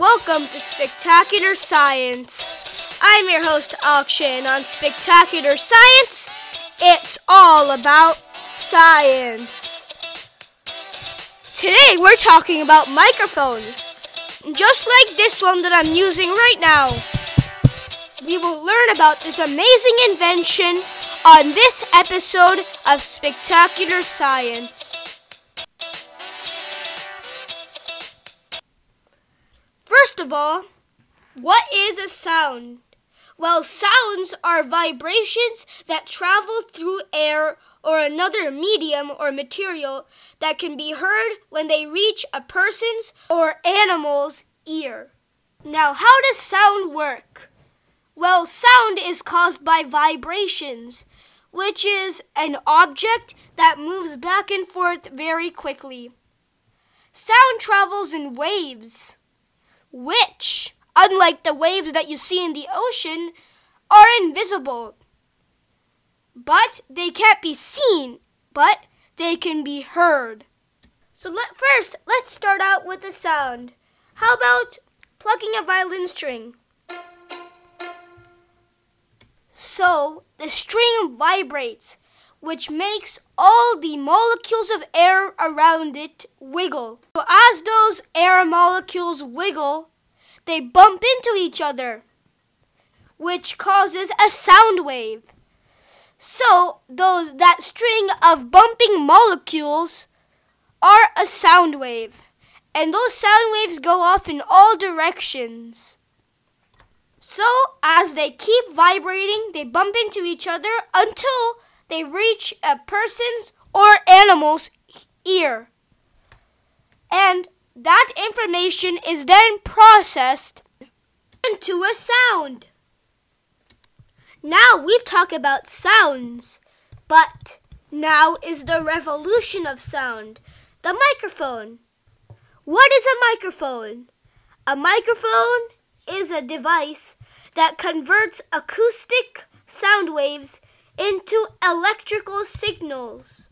Welcome to Spectacular Science. I'm your host, Auction, on Spectacular Science, it's all about science. Today, we're talking about microphones, just like this one that I'm using right now. We will learn about this amazing invention on this episode of Spectacular Science. First of all, what is a sound? Well, sounds are vibrations that travel through air or another medium or material that can be heard when they reach a person's or animal's ear. Now, how does sound work? Well, sound is caused by vibrations, which is an object that moves back and forth very quickly. Sound travels in waves which, unlike the waves that you see in the ocean, are invisible. But they can't be seen, but they can be heard. So let, first, let's start out with a sound. How about plucking a violin string? So the string vibrates, which makes all the molecules of air around it wiggle. So as those air molecules wiggle, they bump into each other, which causes a sound wave. So those that string of bumping molecules are a sound wave, and those sound waves go off in all directions. So as they keep vibrating, they bump into each other until they reach a person's or animal's ear. And that information is then processed into a sound. Now we've talked about sounds, but now is the revolution of sound the microphone. What is a microphone? A microphone is a device that converts acoustic sound waves into electrical signals.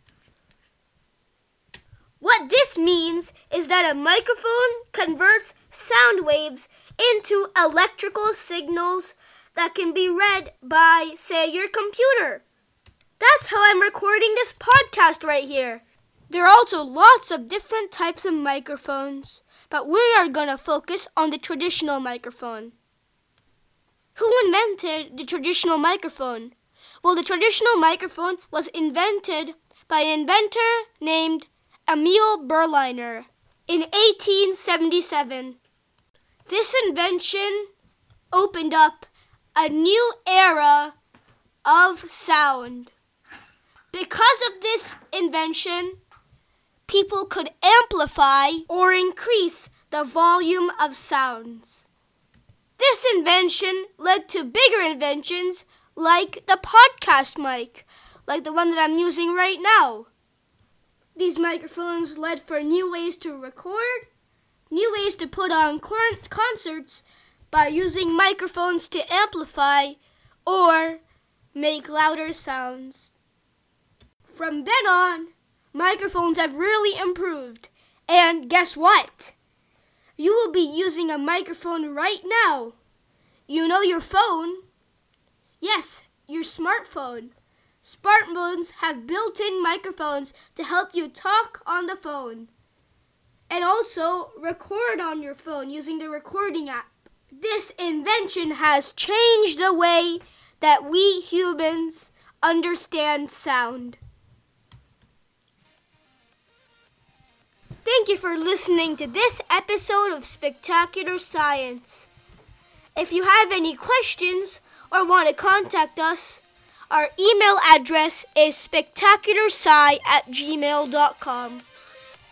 What this means is that a microphone converts sound waves into electrical signals that can be read by, say, your computer. That's how I'm recording this podcast right here. There are also lots of different types of microphones, but we are going to focus on the traditional microphone. Who invented the traditional microphone? Well, the traditional microphone was invented by an inventor named Emil Berliner in 1877. This invention opened up a new era of sound. Because of this invention, people could amplify or increase the volume of sounds. This invention led to bigger inventions like the podcast mic, like the one that I'm using right now. These microphones led for new ways to record, new ways to put on concerts by using microphones to amplify or make louder sounds. From then on, microphones have really improved. And guess what? You will be using a microphone right now. You know your phone Yes, your smartphone. Smartphones have built in microphones to help you talk on the phone and also record on your phone using the recording app. This invention has changed the way that we humans understand sound. Thank you for listening to this episode of Spectacular Science. If you have any questions, or want to contact us, our email address is spectacularsci at gmail.com.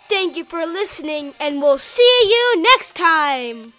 Thank you for listening, and we'll see you next time.